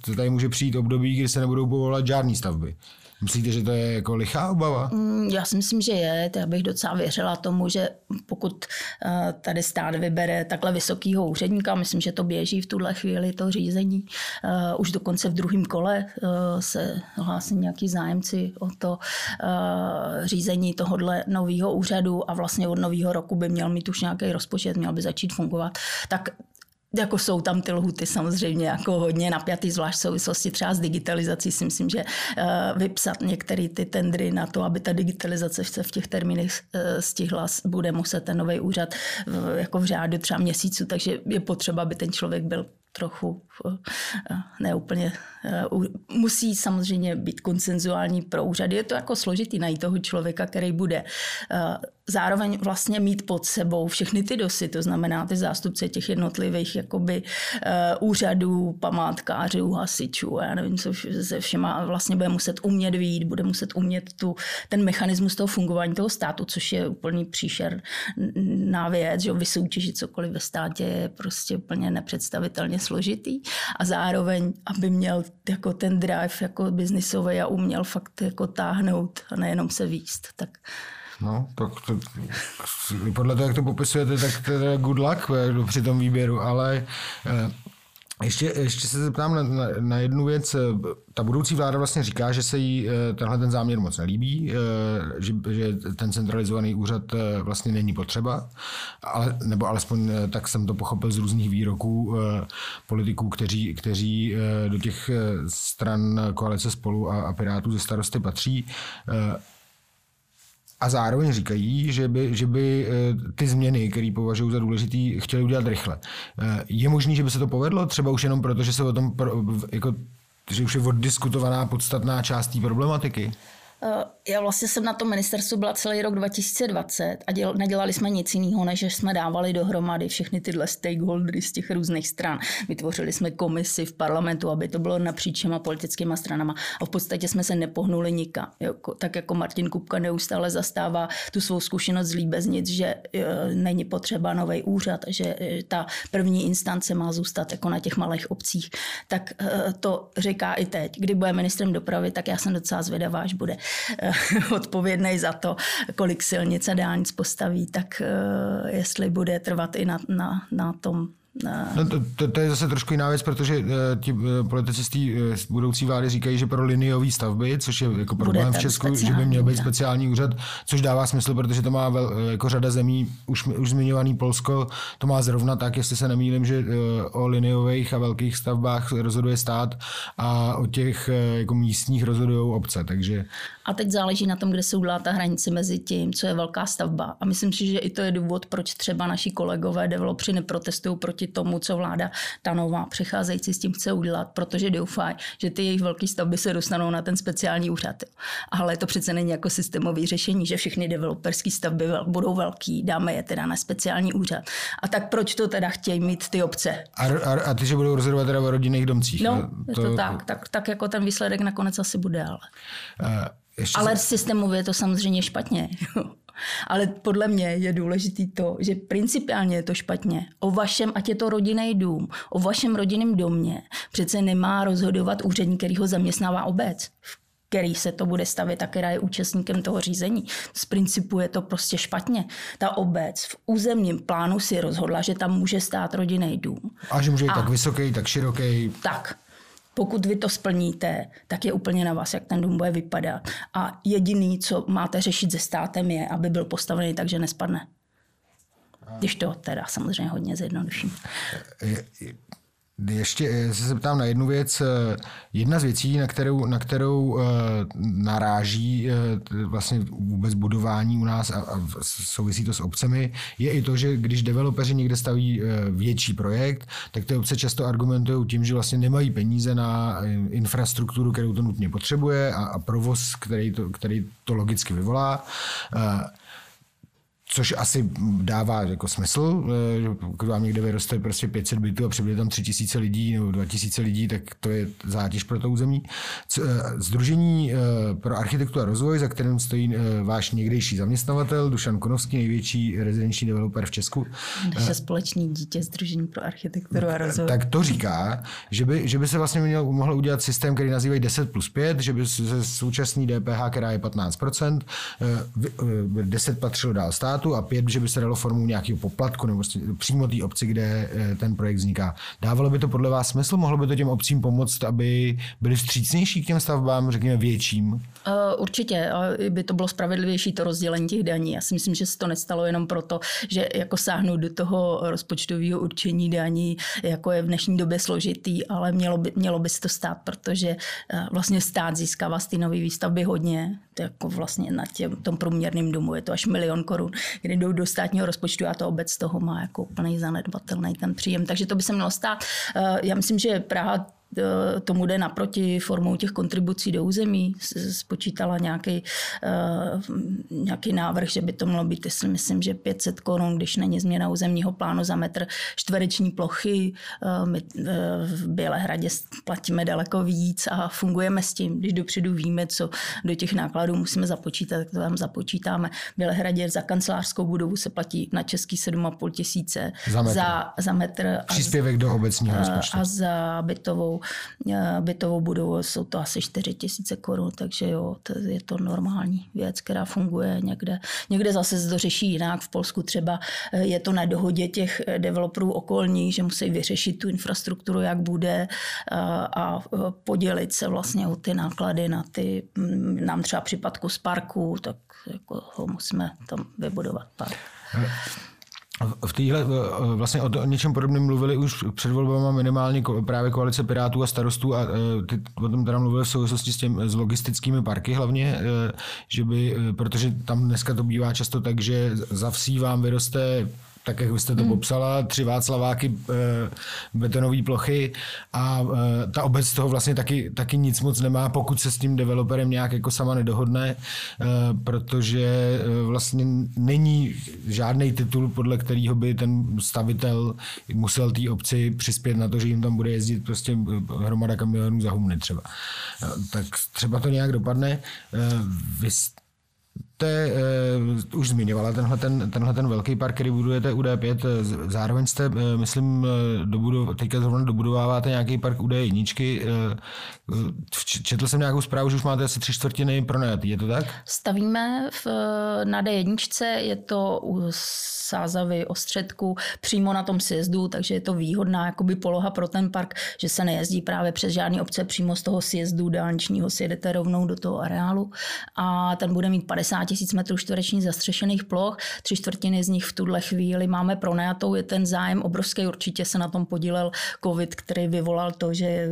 uh, tady může přijít období, kdy se nebudou povolovat žádné stavby. Myslíte, že to je jako lichá obava? Mm, já si myslím, že je. Já bych docela věřila tomu, že pokud eh, tady stát vybere takhle vysokého úředníka, myslím, že to běží v tuhle chvíli to řízení. Eh, už dokonce v druhém kole eh, se hlásí nějaký zájemci o to řízení tohohle nového úřadu a vlastně od nového roku by měl mít už nějaký rozpočet, měl by začít fungovat. Tak jako jsou tam ty lhuty samozřejmě jako hodně napjatý, zvlášť v souvislosti třeba s digitalizací. Si myslím, že uh, vypsat některé ty tendry na to, aby ta digitalizace se v těch termínech uh, stihla, bude muset ten nový úřad jako v řádu třeba měsíců, takže je potřeba, aby ten člověk byl trochu uh, neúplně. Uh, musí samozřejmě být konsenzuální pro úřady. Je to jako složitý najít toho člověka, který bude uh, zároveň vlastně mít pod sebou všechny ty dosy, to znamená ty zástupce těch jednotlivých jakoby, uh, úřadů, památkářů, hasičů, já nevím, co se všema vlastně bude muset umět vít, bude muset umět tu, ten mechanismus toho fungování toho státu, což je úplný příšer na věc, že vysoutěžit cokoliv ve státě je prostě úplně nepředstavitelně složitý a zároveň, aby měl jako ten drive jako biznisový a uměl fakt jako táhnout a nejenom se výst, tak No, tak to, podle toho, jak to popisujete, tak to je good luck při tom výběru, ale eh, ještě, ještě se zeptám na, na, na jednu věc. Ta budoucí vláda vlastně říká, že se jí eh, tenhle ten záměr moc nelíbí, že, že ten centralizovaný úřad vlastně není potřeba, ale, nebo alespoň tak jsem to pochopil z různých výroků politiků, kteří, kteří do těch stran koalice spolu a, a Pirátů ze starosty patří a zároveň říkají, že by, že by eh, ty změny, které považují za důležitý, chtěli udělat rychle. Eh, je možné, že by se to povedlo, třeba už jenom proto, že se o tom, jako, že už je oddiskutovaná podstatná část té problematiky? Eh, já vlastně jsem na tom ministerstvu byla celý rok 2020 a děl, nedělali jsme nic jiného, než jsme dávali dohromady všechny tyhle stakeholdery z těch různých stran. Vytvořili jsme komisi v parlamentu, aby to bylo napříč těma politickými stranama a v podstatě jsme se nepohnuli nikam. Jako, tak jako Martin Kupka neustále zastává tu svou zkušenost z Líbeznic, že e, není potřeba nový úřad, že e, ta první instance má zůstat jako na těch malých obcích, tak to říká i teď. Kdy bude ministrem dopravy, tak já jsem docela zvědavá, až bude Eh, odpovědný za to, kolik silnic a dálnic postaví, tak eh, jestli bude trvat i na, na, na tom No, to, to, to je zase trošku jiná věc, protože uh, ti uh, politici z té uh, budoucí vlády říkají, že pro liniové stavby, což je jako problém v Česku, že by měl být úřad. speciální úřad, což dává smysl, protože to má vel, jako řada zemí, už, už zmiňovaný Polsko, to má zrovna tak, jestli se nemýlím, že uh, o liniových a velkých stavbách rozhoduje stát a o těch uh, jako místních rozhodují obce, takže... A teď záleží na tom, kde se udělá ta hranice mezi tím, co je velká stavba. A myslím si, že i to je důvod, proč třeba naši kolegové developři neprotestují proti tomu, co vláda ta nová přicházející s tím chce udělat, protože doufají, že ty jejich velké stavby se dostanou na ten speciální úřad. Ale to přece není jako systémové řešení, že všechny developerské stavby budou velký, dáme je teda na speciální úřad. A tak proč to teda chtějí mít ty obce? A, a, a ty, že budou rozhodovat teda o rodinných domcích. No, to, to tak, tak, tak jako ten výsledek nakonec asi bude, ale... Uh, ještě ale se... systémově je to samozřejmě špatně. Ale podle mě je důležitý to, že principiálně je to špatně. O vašem, ať je to rodinný dům, o vašem rodinném domě přece nemá rozhodovat úředník, který ho zaměstnává obec který se to bude stavit a která je účastníkem toho řízení. Z principu je to prostě špatně. Ta obec v územním plánu si rozhodla, že tam může stát rodinný dům. A že může být a, tak vysoký, tak široký. Tak. Pokud vy to splníte, tak je úplně na vás, jak ten dům bude vypadat. A jediný, co máte řešit se státem, je, aby byl postavený tak, že nespadne. Když to teda samozřejmě hodně zjednoduším. Ještě eh, se zeptám na jednu věc. Eh, jedna z věcí, na kterou, na kterou eh, naráží vlastně vůbec budování u nás a, souvisí to s obcemi, je i to, že když developeři někde staví větší projekt, tak ty obce často argumentují tím, že vlastně nemají peníze na infrastrukturu, kterou to nutně potřebuje a, a provoz, který to, který to logicky vyvolá což asi dává jako smysl, eh, že pokud vám někde vyroste prostě 500 bytů a přibude tam 3000 lidí nebo 2000 lidí, tak to je zátěž pro to území. Združení eh, pro architekturu a rozvoj, za kterým stojí eh, váš někdejší zaměstnavatel, Dušan Konovský, největší rezidenční developer v Česku. Naše společný dítě Združení pro architekturu a rozvoj. Tak to říká, že by, že by se vlastně měl, mohl udělat systém, který nazývají 10 plus 5, že by se současný DPH, která je 15%, 10 patřilo dál stát, státu a pět, že by se dalo formou nějakého poplatku nebo přímo té obci, kde eh, ten projekt vzniká. Dávalo by to podle vás smysl? Mohlo by to těm obcím pomoct, aby byly vstřícnější k těm stavbám, řekněme větším? Uh, určitě by to bylo spravedlivější to rozdělení těch daní. Já si myslím, že se to nestalo jenom proto, že jako sáhnout do toho rozpočtového určení daní, jako je v dnešní době složitý, ale mělo by, mělo by se to stát, protože eh, vlastně stát získává z té nové výstavby hodně, jako vlastně na těm, tom průměrném domu je to až milion korun kdy jdou do státního rozpočtu a to obec toho má jako úplný zanedbatelný ten příjem. Takže to by se mělo stát. Eh, já myslím, že Praha Eh, tomu jde naproti formou těch kontribucí do území. Spočítala nějaký, uh, nějaký návrh, že by to mělo být, jestli myslím, že 500 korun, když není změna územního plánu za metr čtvereční plochy. Uh, my v Bělehradě platíme daleko víc a fungujeme s tím. Když dopředu víme, co do těch nákladů musíme započítat, tak to tam započítáme. V Bělehradě za kancelářskou budovu se platí na český 7,5 tisíce za metr. Za, za metr Příspěvek do obecního rozpočtu. A za bytovou Eh, bytovou budovu, jsou to asi 4 tisíce korun, takže jo, to je to normální věc, která funguje někde. Někde zase se to řeší jinak, v Polsku třeba eh, je to na dohodě těch eh, developerů okolních, že musí vyřešit tu infrastrukturu, jak bude a podělit se vlastně o ty náklady na ty, mm, nám třeba případku z parku, tak jako ho musíme tam vybudovat park. V téhle vlastně o něčem podobném mluvili už před volbama minimálně právě koalice Pirátů a starostů a e, ty o tom teda mluvili v souvislosti s, těm, s logistickými parky hlavně, e, že by, e, protože tam dneska to bývá často tak, že za vsí vám vyroste tak jak jste to hmm. popsala, tři Václaváky, e, betonové plochy a e, ta obec toho vlastně taky, taky nic moc nemá, pokud se s tím developerem nějak jako sama nedohodne, e, protože e, vlastně není žádný titul, podle kterého by ten stavitel musel té obci přispět na to, že jim tam bude jezdit prostě hromada kamionů za humny třeba. E, tak třeba to nějak dopadne. E, vy jste uh, už zmiňovala tenhle ten, tenhle ten velký park, který budujete u D5. Zároveň jste, uh, myslím, dobudov, teďka zrovna dobudováváte nějaký park u D1. Uh, četl jsem nějakou zprávu, že už máte asi tři čtvrtiny pronajatý, je to tak? Stavíme v, na D1, je to u Sázavy, Ostředku, přímo na tom sjezdu, takže je to výhodná jakoby poloha pro ten park, že se nejezdí právě přes žádný obce přímo z toho sjezdu dálničního, si jedete rovnou do toho areálu a ten bude mít 50 tisíc metrů čtverečních zastřešených ploch, tři čtvrtiny z nich v tuhle chvíli máme pronajatou, je ten zájem obrovský, určitě se na tom podílel covid, který vyvolal to, že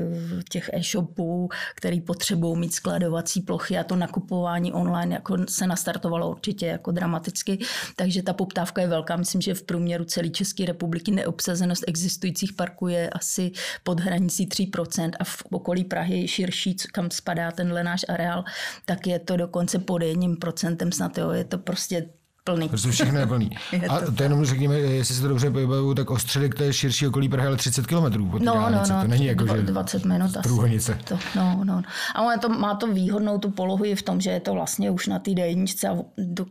těch e-shopů, který potřebují mít skladovací plochy a to nakupování online jako se nastartovalo určitě jako dramaticky, takže ta poptávka je velká. Myslím, že v průměru celé České republiky neobsazenost existujících parků je asi pod hranicí 3% a v okolí Prahy širší, kam spadá tenhle náš areál, tak je to dokonce pod jedním procentem jsem snad, jo, je to prostě plný. Prostě všechno je plný. je a to, to jenom řekněme, jestli se to dobře pojebavuju, tak ostřelik to je širší okolí Prahy, ale 30 km od no, no, no, to není jako, že 20 minut průhonice. To, no, no. A ono to, má to výhodnou tu polohu i v tom, že je to vlastně už na té dejničce a do,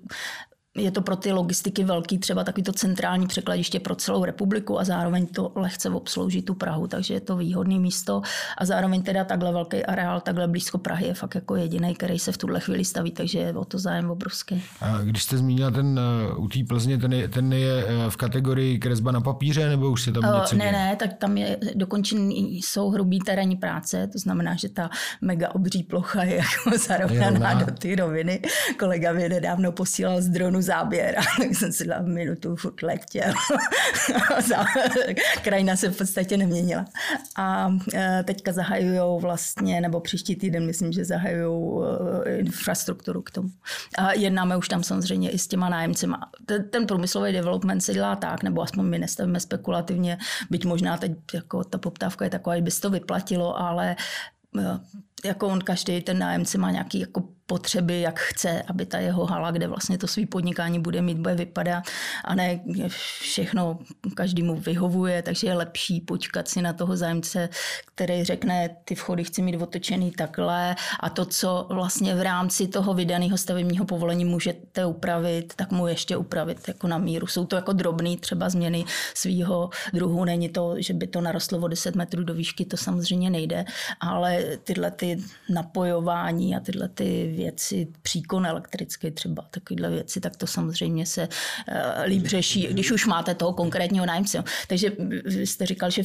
je to pro ty logistiky velký, třeba takový to centrální překladiště pro celou republiku a zároveň to lehce obslouží tu Prahu, takže je to výhodné místo a zároveň teda takhle velký areál, takhle blízko Prahy je fakt jako jediný, který se v tuhle chvíli staví, takže je o to zájem obrovský. A když jste zmínila ten uh, u té Plzně, ten je, ten je uh, v kategorii kresba na papíře, nebo už se tam uh, něco Ne, ne, tak tam je dokončený, jsou hrubý terénní práce, to znamená, že ta mega obří plocha je jako zarovnaná do ty roviny. Kolega mi nedávno posílal z dronu záběr a tak jsem si dala minutu, furt letěl. Krajina se v podstatě neměnila. A e, teďka zahajují vlastně, nebo příští týden myslím, že zahajují e, infrastrukturu k tomu. A jednáme už tam samozřejmě i s těma nájemcema. Ten, ten průmyslový development se dělá tak, nebo aspoň my nestavíme spekulativně, byť možná teď jako ta poptávka je taková, že by se to vyplatilo, ale e, jako on každý ten nájemce má nějaký jako potřeby, jak chce, aby ta jeho hala, kde vlastně to svý podnikání bude mít, bude vypadat. A ne všechno každému vyhovuje, takže je lepší počkat si na toho zájemce, který řekne, ty vchody chci mít otočený takhle. A to, co vlastně v rámci toho vydaného stavebního povolení můžete upravit, tak mu ještě upravit jako na míru. Jsou to jako drobné třeba změny svého druhu, není to, že by to narostlo o 10 metrů do výšky, to samozřejmě nejde, ale tyhle ty napojování a tyhle ty věci, příkon elektrický třeba, takovéhle věci, tak to samozřejmě se uh, líp řeší, když už máte toho konkrétního nájemce. Takže vy jste říkal, že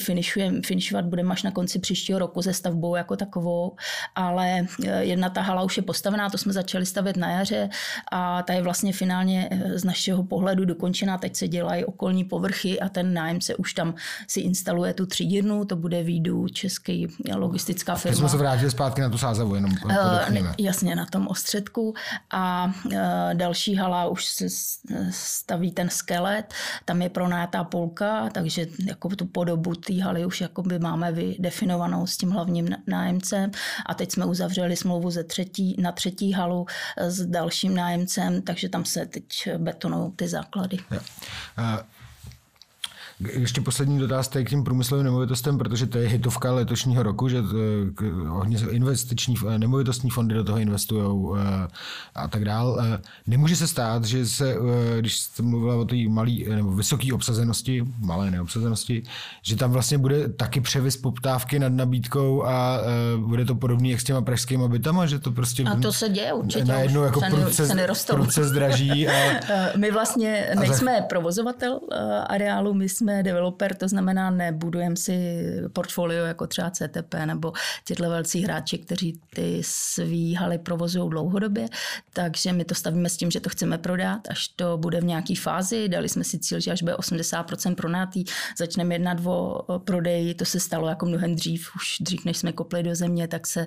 finišovat budeme až na konci příštího roku se stavbou jako takovou, ale eh, jedna ta hala už je postavená, to jsme začali stavět na jaře a ta je vlastně finálně eh, z našeho pohledu dokončená. Teď se dělají okolní povrchy a ten nájemce už tam si instaluje tu třídírnu, to bude výjdu český logistická firma. My jsme se vrátili zpátky na tu sázavu, jenom uh, Jasně, na tom ostředku a e, další hala už se staví ten skelet, tam je pronátá polka, takže jako tu podobu té haly už jakoby máme vydefinovanou s tím hlavním nájemcem a teď jsme uzavřeli smlouvu ze třetí, na třetí halu s dalším nájemcem, takže tam se teď betonují ty základy. Ja. Uh, ještě poslední dotaz k těm průmyslovým nemovitostem, protože to je hitovka letošního roku, že eh, hodně investiční eh, nemovitostní fondy do toho investují eh, a tak dál. Nemůže se stát, že se, když jste mluvila o té malé nebo vysoké obsazenosti, malé neobsazenosti, že tam vlastně bude taky převis poptávky nad nabídkou a bude to podobný jak s těma pražskými bytama, že to prostě... A to se děje určitě. Najednou jako prudce zdraží. A, my vlastně nejsme provozovatel areálu, my jsme jsme developer, to znamená, nebudujeme si portfolio jako třeba CTP nebo těhle velcí hráči, kteří ty svý haly provozují dlouhodobě, takže my to stavíme s tím, že to chceme prodat, až to bude v nějaké fázi. Dali jsme si cíl, že až bude 80% pronátý, začneme jednat o prodeji. To se stalo jako mnohem dřív, už dřív, než jsme kopli do země, tak se uh,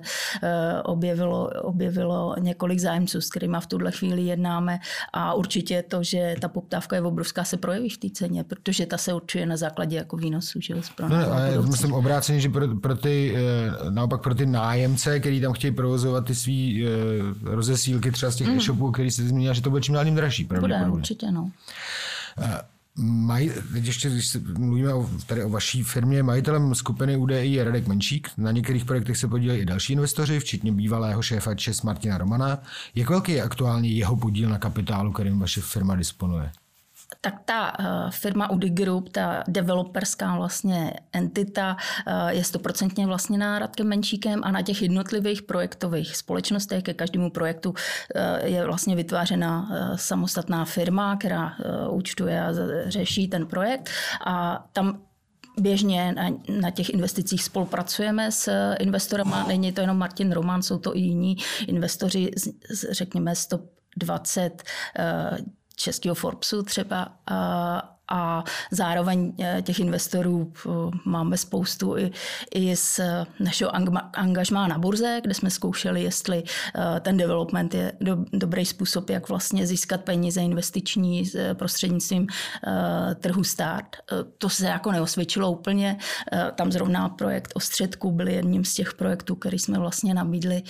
objevilo, objevilo několik zájemců, s kterými v tuhle chvíli jednáme a určitě to, že ta poptávka je obrovská, se projeví v té ceně, protože ta se určuje na základě jako výnosu. Že, no, ale myslím obráceně, že pro, pro ty, eh, naopak pro ty nájemce, který tam chtějí provozovat ty svý uh, rozesílky třeba z těch mm. e-shopů, který se zmínil, že to bude čím dál tím dražší. Bude, určitě, no. Uh, Maj, teď ještě, když se mluvíme o, tady o vaší firmě, majitelem skupiny UDI je Radek Menšík. Na některých projektech se podílejí i další investoři, včetně bývalého šéfa ČES Martina Romana. Jak velký je aktuálně jeho podíl na kapitálu, kterým vaše firma disponuje? Tak ta uh, firma Udi Group, ta developerská vlastně entita, uh, je stoprocentně vlastněná Radkem Menšíkem a na těch jednotlivých projektových společnostech ke každému projektu uh, je vlastně vytvářena samostatná firma, která účtuje a řeší ten projekt a tam Běžně na, těch investicích spolupracujeme s investorem. Není to jenom Martin Roman, jsou to i jiní investoři, řekněme 120 českého Forbesu třeba zároveň eh, těch investorů eh, máme spoustu i, i z našeho angažmá na burze, kde jsme zkoušeli, jestli eh, ten development je do, dobrý způsob, jak vlastně získat peníze investiční prostřednictvím trhu start. To se jako neosvědčilo úplně. Tam zrovna projekt Ostředku byl jedním z těch projektů, který jsme vlastně nabídli,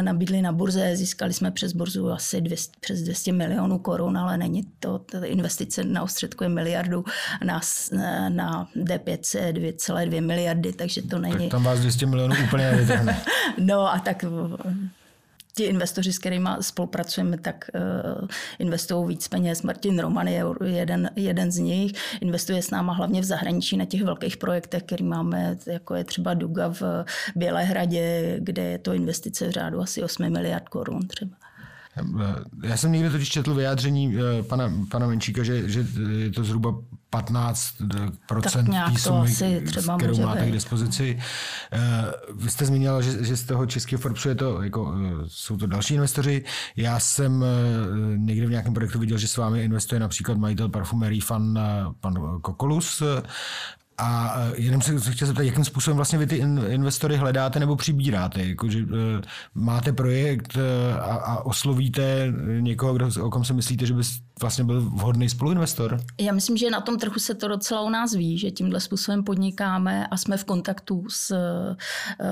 nabídli na burze. Získali jsme přes burzu asi 200, přes 200 milionů korun, ale není to, investice na Ostředku je milion miliardu, na, na D5 2,2 miliardy, takže to není... Tak tam vás 200 milionů úplně nevytrhne. no a tak ti investoři, s kterými spolupracujeme, tak uh, investují víc peněz. Martin Roman je jeden, jeden z nich. Investuje s náma hlavně v zahraničí na těch velkých projektech, který máme, jako je třeba Duga v Bělehradě, kde je to investice v řádu asi 8 miliard korun třeba. Já jsem někde totiž četl vyjádření eh, pana, pana Menčíka, že, že je to zhruba 15 procent sumy, kterou máte být. k dispozici. Eh, vy jste zmínila, že, že z toho českého Forbesu je to, jako, eh, jsou to další investoři. Já jsem někde v nějakém projektu viděl, že s vámi investuje například majitel parfumerí fan pan Kokolus a e, jenom se chtěl zeptat, jakým způsobem vlastně vy ty investory hledáte nebo přibíráte? Jako, že, uh, máte projekt uh, a, a oslovíte někoho, kdo, o kom si myslíte, že by vlastně byl vhodný spoluinvestor? Já myslím, že na tom trhu se to docela u nás ví, že tímhle způsobem podnikáme a jsme v kontaktu s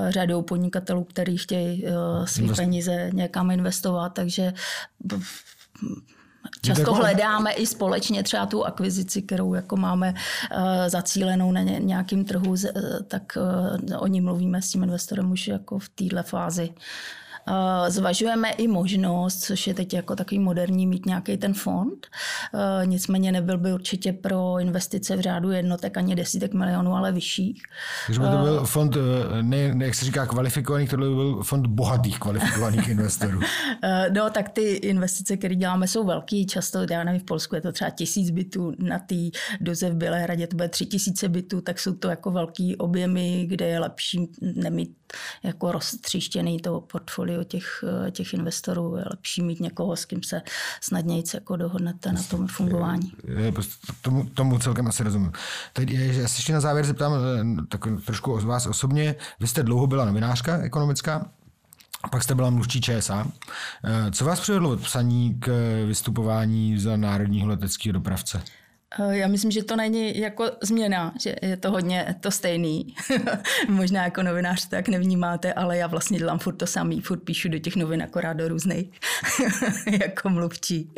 řadou podnikatelů, kteří chtějí své Invest... peníze někam investovat, takže Často hledáme i společně třeba tu akvizici, kterou jako máme uh, zacílenou na nějakým trhu, tak uh, o ní mluvíme s tím investorem už jako v této fázi. Eh, zvažujeme i možnost, což je teď jako takový moderní, mít nějaký ten fond. Eh, nicméně nebyl by určitě pro investice v řádu jednotek ani desítek milionů, ale vyšších. Takže by to byl eh, fond, ne, ne jak se říká kvalifikovaný, to by byl fond bohatých kvalifikovaných investorů. no, tak ty investice, které děláme, jsou velký. Často, já nevím, v Polsku je to třeba tisíc bytů, na té doze v Bělehradě to bude tři tisíce bytů, tak jsou to jako velký objemy, kde je lepší nemít jako roztříštěný to portfolio těch, těch investorů. Je lepší mít někoho, s kým se snadněji jako dohodnete na tom fungování. Je, tomu, tomu celkem asi rozumím. Teď já se ještě na závěr zeptám eh, tak trošku o vás osobně. Vy jste dlouho byla novinářka ekonomická, pak jste byla mluvčí ČSA. Eh, co vás přivedlo od psaní k vystupování za národního leteckého dopravce? Eh, já myslím, že to není jako změna, že je to hodně to stejný. Možná jako novinář tak nevnímáte, ale já vlastně dělám furt to samý, furt píšu do těch novin akorát do různých jako mluvčí.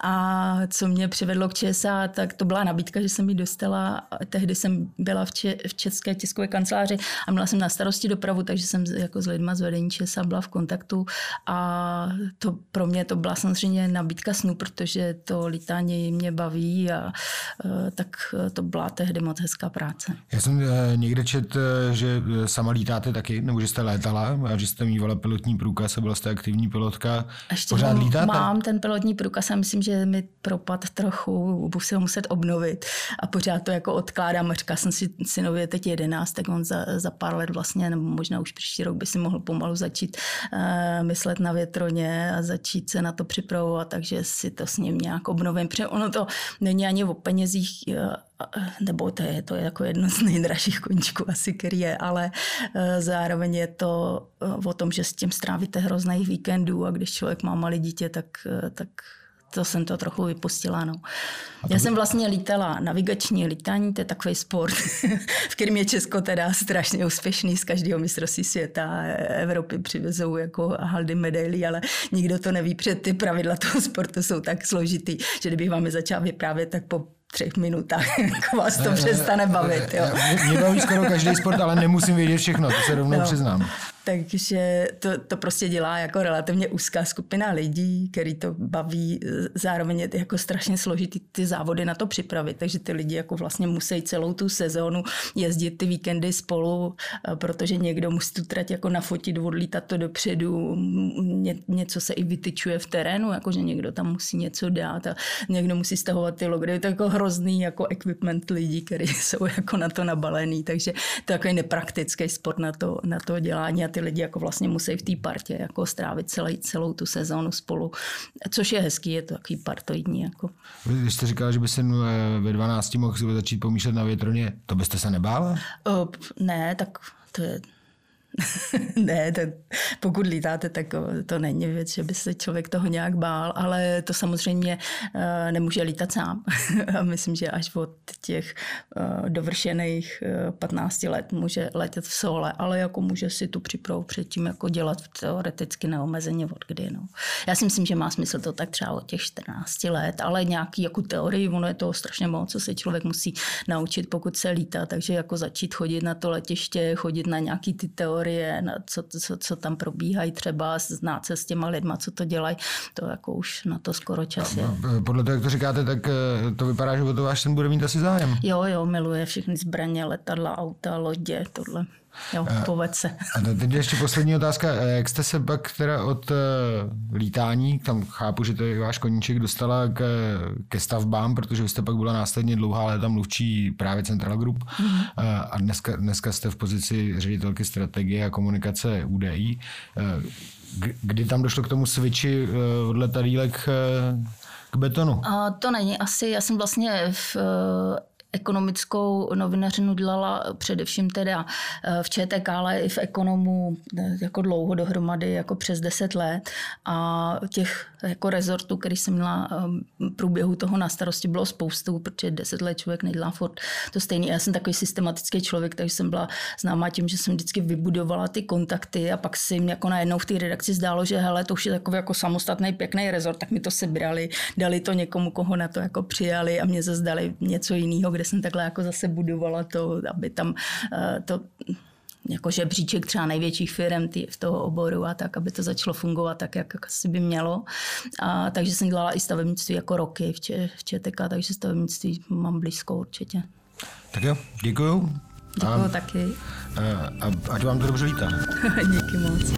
A co mě přivedlo k ČSA, tak to byla nabídka, že jsem ji dostala. Tehdy jsem byla v, če- v České tiskové kanceláři a měla jsem na starosti dopravu, takže jsem jako s lidma z vedení ČSA byla v kontaktu a to pro mě to byla samozřejmě nabídka snu, protože to lítání mě baví a tak to byla tehdy moc hezká práce. Já jsem někde čet, že sama lítáte taky, nebo že jste létala, a že jste mývala pilotní průkaz a byla jste aktivní pilotka. Ještě Pořád lítáte? mám ten pilotní průkaz a myslím, že mi propad trochu, budu se ho muset obnovit a pořád to jako odkládám. Říkala jsem si synovi teď 11, tak on za, za pár let vlastně, nebo možná už příští rok by si mohl pomalu začít uh, myslet na větroně a začít se na to připravovat, takže si to s ním nějak obnovím. Protože ono to není ani o penězích, uh, nebo to je, to je jako jedno z nejdražších koníčků asi, který je, ale uh, zároveň je to o tom, že s tím strávíte hrozných víkendů a když člověk má malé dítě, tak, tak to jsem to trochu vypustila. No. Já by... jsem vlastně lítala navigační lítání, to je takový sport, v kterém je Česko teda strašně úspěšný z každého mistrovství světa. Evropy přivezou jako haldy medailí, ale nikdo to neví, před ty pravidla toho sportu jsou tak složitý, že kdybych vám je začala vyprávět, tak po třech minutách jako vás to přestane bavit. Jo. Mě baví skoro každý sport, ale nemusím vědět všechno, to se rovnou no. přiznám takže to, to prostě dělá jako relativně úzká skupina lidí, který to baví, zároveň je jako strašně složitý ty závody na to připravit, takže ty lidi jako vlastně musí celou tu sezónu jezdit ty víkendy spolu, eh, protože někdo musí tu trať jako nafotit, odlítat to dopředu, Ně, něco se i vytyčuje v terénu, jakože někdo tam musí něco dát a někdo musí stahovat ty logry, je to jako hrozný jako equipment lidí, kteří jsou jako na to nabalený, takže to je takový nepraktický sport na to, na to dělání a ty ty lidi jako vlastně musí v té partě jako strávit celý, celou tu sezónu spolu, což je hezký, je to takový partoidní. Jako. Vy jste říkala, že by se eh, ve 12 mohl začít pomýšlet na větroně, to byste se nebála? Uh, ne, tak to je ne, to, pokud lítáte, tak to není věc, že by se člověk toho nějak bál, ale to samozřejmě uh, nemůže lítat sám. A myslím, že až od těch uh, dovršených uh, 15 let může letět v sole, ale jako může si tu přípravu předtím jako dělat teoreticky neomezeně od kdy. No. Já si myslím, že má smysl to tak třeba od těch 14 let, ale nějaký jako teorii, ono je to strašně moc, co se člověk musí naučit, pokud se lítá, takže jako začít chodit na to letiště, chodit na nějaký ty teorie, teorie, co, co, co tam probíhají třeba, znát se s těma lidma, co to dělají, to jako už na to skoro čas je. Podle toho, jak to říkáte, tak eh, to vypadá, že o to váš ten bude mít asi zájem. Jo, jo, miluje všechny zbraně, letadla, auta, lodě, tohle. Jo, povedz se. A teď ještě poslední otázka. Jak jste se pak teda od lítání, tam chápu, že to je váš koníček, dostala k, ke stavbám, protože vy jste pak byla následně dlouhá léta mluvčí právě Central Group mm-hmm. a dneska, dneska jste v pozici ředitelky strategie a komunikace UDI. Uh, kdy tam došlo k tomu switchi od letadílek uh, k betonu? A to není asi, já jsem vlastně v ekonomickou novinařinu dělala především teda eh, v ČTK, ale i v ekonomu eh, jako dlouho dohromady, jako přes 10 let. A těch jako rezortů, který jsem měla v průběhu toho na starosti, bylo spoustu, protože 10 let člověk nedělá furt to stejný. Já jsem takový systematický člověk, takže jsem byla známá tím, že jsem vždycky vybudovala ty kontakty a pak si jako najednou v té redakci zdálo, že hele, to už je takový jako samostatný pěkný rezort, tak mi to sebrali, dali to někomu, koho na to jako přijali a mě zase dali něco jiného, kde jsem takhle jako zase budovala to, aby tam uh, to jako žebříček třeba největších firm tý, v toho oboru a tak, aby to začalo fungovat tak, jak asi by mělo. A, takže jsem dělala i stavebnictví jako roky v, Č, v ČTK, takže stavebnictví mám blízko určitě. Tak jo, děkuju. Děkuju a, taky. A, a ať vám to dobře lítá. Díky moc.